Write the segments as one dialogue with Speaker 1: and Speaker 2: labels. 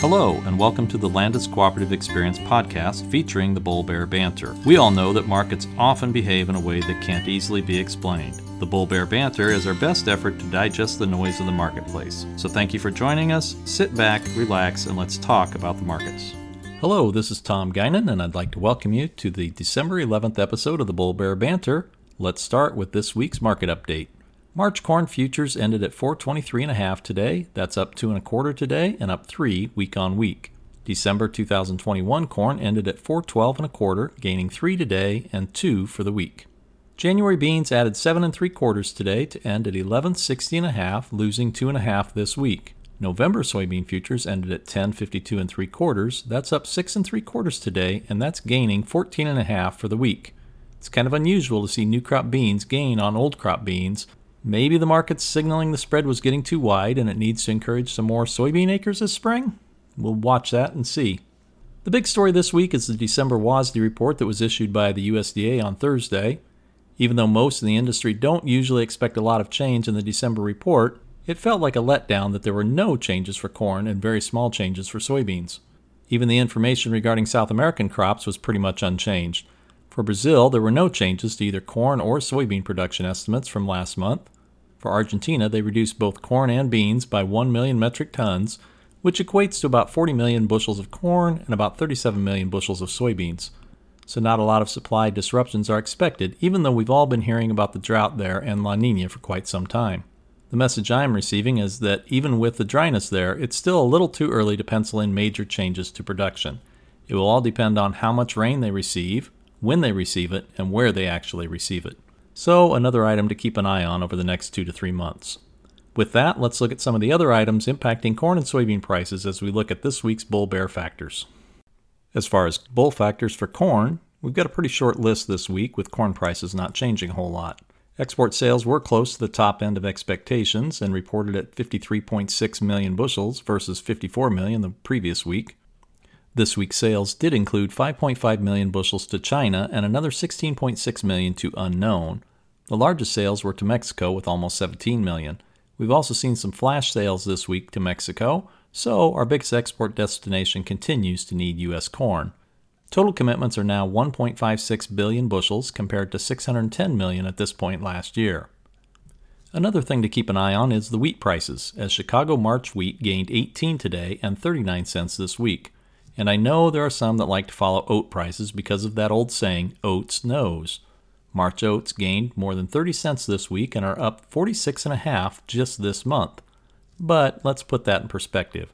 Speaker 1: Hello, and welcome to the Landus Cooperative Experience podcast featuring the Bull Bear Banter. We all know that markets often behave in a way that can't easily be explained. The Bull Bear Banter is our best effort to digest the noise of the marketplace. So thank you for joining us. Sit back, relax, and let's talk about the markets. Hello, this is Tom Guinan, and I'd like to welcome you to the December 11th episode of the Bull Bear Banter. Let's start with this week's market update. March corn futures ended at 423 and a half today. That's up two and a quarter today and up three week on week. December 2021 corn ended at 412 and a quarter, gaining three today and two for the week. January beans added seven and three quarters today to end at 1160 and a half, losing two and a half this week. November soybean futures ended at 1052 and three quarters. That's up six and three quarters today, and that's gaining 14 and a half for the week. It's kind of unusual to see new crop beans gain on old crop beans, Maybe the market's signaling the spread was getting too wide and it needs to encourage some more soybean acres this spring? We'll watch that and see. The big story this week is the December WASDE report that was issued by the USDA on Thursday. Even though most in the industry don't usually expect a lot of change in the December report, it felt like a letdown that there were no changes for corn and very small changes for soybeans. Even the information regarding South American crops was pretty much unchanged. For Brazil, there were no changes to either corn or soybean production estimates from last month. For Argentina, they reduced both corn and beans by 1 million metric tons, which equates to about 40 million bushels of corn and about 37 million bushels of soybeans. So, not a lot of supply disruptions are expected, even though we've all been hearing about the drought there and La Nina for quite some time. The message I'm receiving is that even with the dryness there, it's still a little too early to pencil in major changes to production. It will all depend on how much rain they receive, when they receive it, and where they actually receive it. So, another item to keep an eye on over the next two to three months. With that, let's look at some of the other items impacting corn and soybean prices as we look at this week's bull bear factors. As far as bull factors for corn, we've got a pretty short list this week with corn prices not changing a whole lot. Export sales were close to the top end of expectations and reported at 53.6 million bushels versus 54 million the previous week. This week's sales did include 5.5 million bushels to China and another 16.6 million to unknown. The largest sales were to Mexico with almost 17 million. We've also seen some flash sales this week to Mexico, so our biggest export destination continues to need U.S. corn. Total commitments are now 1.56 billion bushels compared to 610 million at this point last year. Another thing to keep an eye on is the wheat prices, as Chicago March wheat gained 18 today and 39 cents this week. And I know there are some that like to follow oat prices because of that old saying, oats knows. March oats gained more than 30 cents this week and are up 46 and a half just this month. But let's put that in perspective.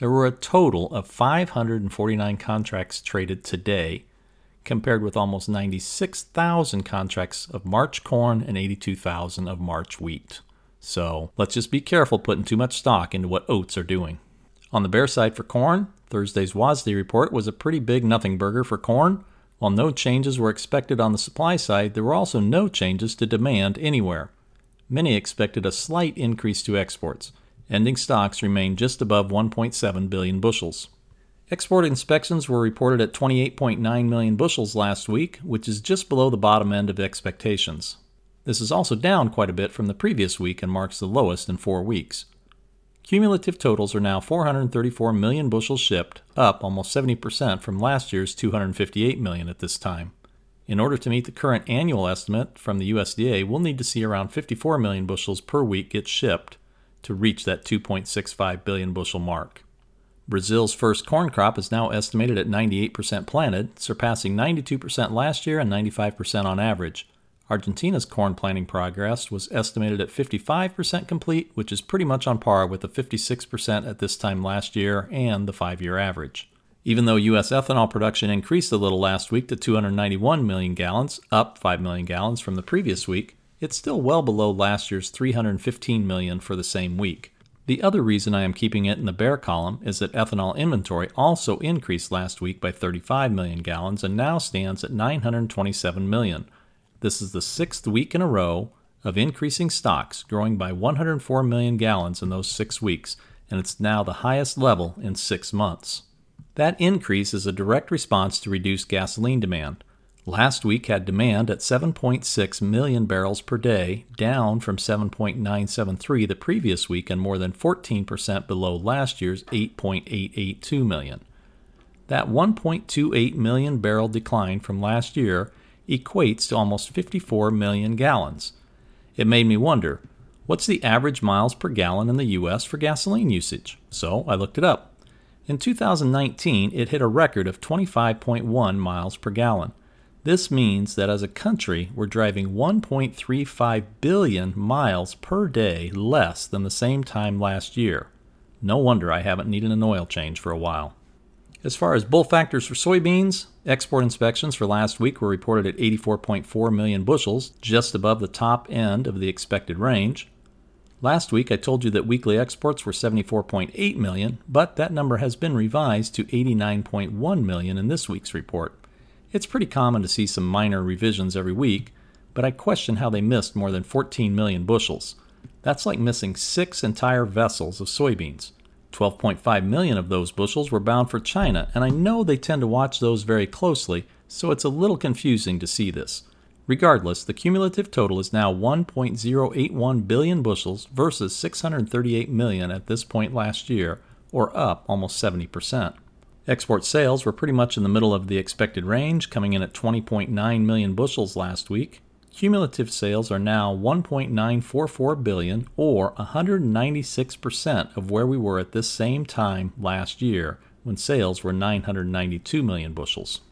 Speaker 1: There were a total of 549 contracts traded today, compared with almost 96,000 contracts of March corn and 82,000 of March wheat. So let's just be careful putting too much stock into what oats are doing. On the bear side for corn, Thursday's WASDE report was a pretty big nothing burger for corn. While no changes were expected on the supply side, there were also no changes to demand anywhere. Many expected a slight increase to exports. Ending stocks remained just above 1.7 billion bushels. Export inspections were reported at 28.9 million bushels last week, which is just below the bottom end of expectations. This is also down quite a bit from the previous week and marks the lowest in four weeks. Cumulative totals are now 434 million bushels shipped, up almost 70% from last year's 258 million at this time. In order to meet the current annual estimate from the USDA, we'll need to see around 54 million bushels per week get shipped to reach that 2.65 billion bushel mark. Brazil's first corn crop is now estimated at 98% planted, surpassing 92% last year and 95% on average. Argentina's corn planting progress was estimated at 55% complete, which is pretty much on par with the 56% at this time last year and the five year average. Even though U.S. ethanol production increased a little last week to 291 million gallons, up 5 million gallons from the previous week, it's still well below last year's 315 million for the same week. The other reason I am keeping it in the bear column is that ethanol inventory also increased last week by 35 million gallons and now stands at 927 million, this is the sixth week in a row of increasing stocks, growing by 104 million gallons in those six weeks, and it's now the highest level in six months. That increase is a direct response to reduced gasoline demand. Last week had demand at 7.6 million barrels per day, down from 7.973 the previous week and more than 14% below last year's 8.882 million. That 1.28 million barrel decline from last year equates to almost 54 million gallons. It made me wonder what's the average miles per gallon in the U.S. for gasoline usage? So I looked it up. In 2019, it hit a record of 25.1 miles per gallon. This means that as a country, we're driving 1.35 billion miles per day less than the same time last year. No wonder I haven't needed an oil change for a while. As far as bull factors for soybeans, export inspections for last week were reported at 84.4 million bushels, just above the top end of the expected range. Last week I told you that weekly exports were 74.8 million, but that number has been revised to 89.1 million in this week's report. It's pretty common to see some minor revisions every week, but I question how they missed more than 14 million bushels. That's like missing six entire vessels of soybeans. 12.5 million of those bushels were bound for China, and I know they tend to watch those very closely, so it's a little confusing to see this. Regardless, the cumulative total is now 1.081 billion bushels versus 638 million at this point last year, or up almost 70%. Export sales were pretty much in the middle of the expected range, coming in at 20.9 million bushels last week. Cumulative sales are now 1.944 billion or 196% of where we were at this same time last year when sales were 992 million bushels.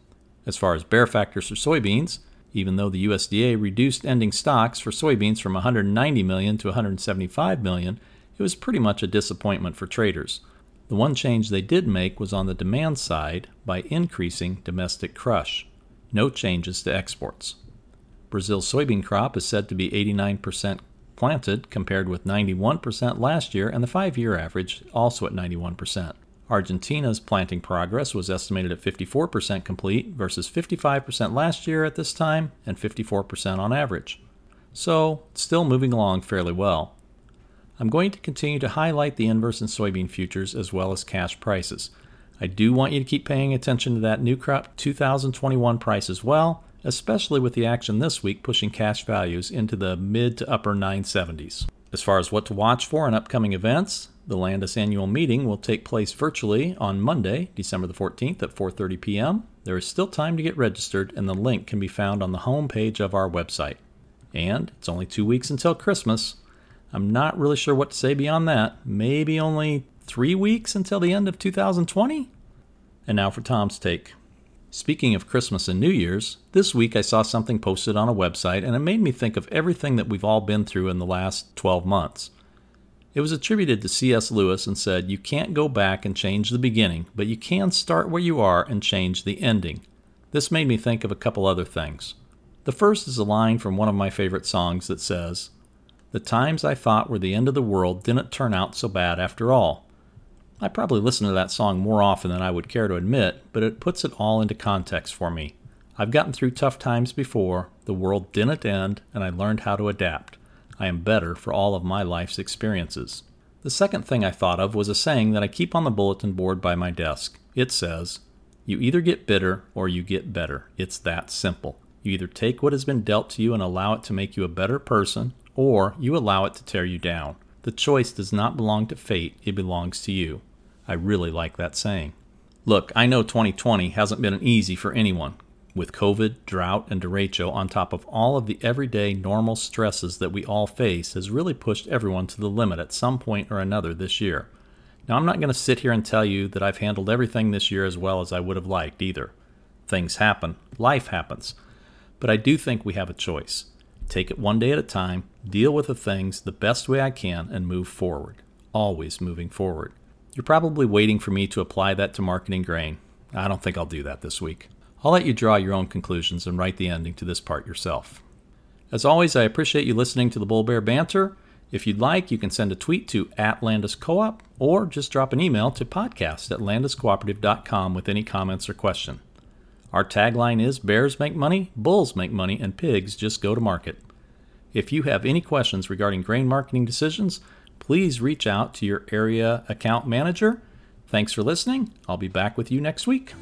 Speaker 1: As far as bear factors for soybeans, even though the USDA reduced ending stocks for soybeans from 190 million to 175 million, it was pretty much a disappointment for traders. The one change they did make was on the demand side by increasing domestic crush. No changes to exports. Brazil's soybean crop is said to be 89% planted compared with 91% last year and the 5-year average also at 91%. Argentina's planting progress was estimated at 54% complete versus 55% last year at this time and 54% on average. So, still moving along fairly well. I'm going to continue to highlight the inverse in soybean futures as well as cash prices. I do want you to keep paying attention to that new crop 2021 price as well, especially with the action this week pushing cash values into the mid to upper 970s. As far as what to watch for in upcoming events, the Landus annual meeting will take place virtually on Monday, December the 14th at 4:30 p.m. There is still time to get registered and the link can be found on the home page of our website. And it's only 2 weeks until Christmas. I'm not really sure what to say beyond that. Maybe only three weeks until the end of 2020? And now for Tom's take. Speaking of Christmas and New Year's, this week I saw something posted on a website and it made me think of everything that we've all been through in the last 12 months. It was attributed to C.S. Lewis and said, You can't go back and change the beginning, but you can start where you are and change the ending. This made me think of a couple other things. The first is a line from one of my favorite songs that says, the times I thought were the end of the world didn't turn out so bad after all. I probably listen to that song more often than I would care to admit, but it puts it all into context for me. I've gotten through tough times before, the world didn't end, and I learned how to adapt. I am better for all of my life's experiences. The second thing I thought of was a saying that I keep on the bulletin board by my desk. It says, You either get bitter or you get better. It's that simple. You either take what has been dealt to you and allow it to make you a better person, or you allow it to tear you down. The choice does not belong to fate, it belongs to you. I really like that saying. Look, I know 2020 hasn't been easy for anyone. With COVID, drought, and derecho on top of all of the everyday normal stresses that we all face has really pushed everyone to the limit at some point or another this year. Now, I'm not going to sit here and tell you that I've handled everything this year as well as I would have liked either. Things happen, life happens. But I do think we have a choice take it one day at a time, deal with the things the best way I can, and move forward. Always moving forward. You're probably waiting for me to apply that to marketing grain. I don't think I'll do that this week. I'll let you draw your own conclusions and write the ending to this part yourself. As always, I appreciate you listening to the Bull Bear Banter. If you'd like, you can send a tweet to at Landus Co-op or just drop an email to podcast at landuscooperative.com with any comments or question. Our tagline is Bears make money, bulls make money, and pigs just go to market. If you have any questions regarding grain marketing decisions, please reach out to your area account manager. Thanks for listening. I'll be back with you next week.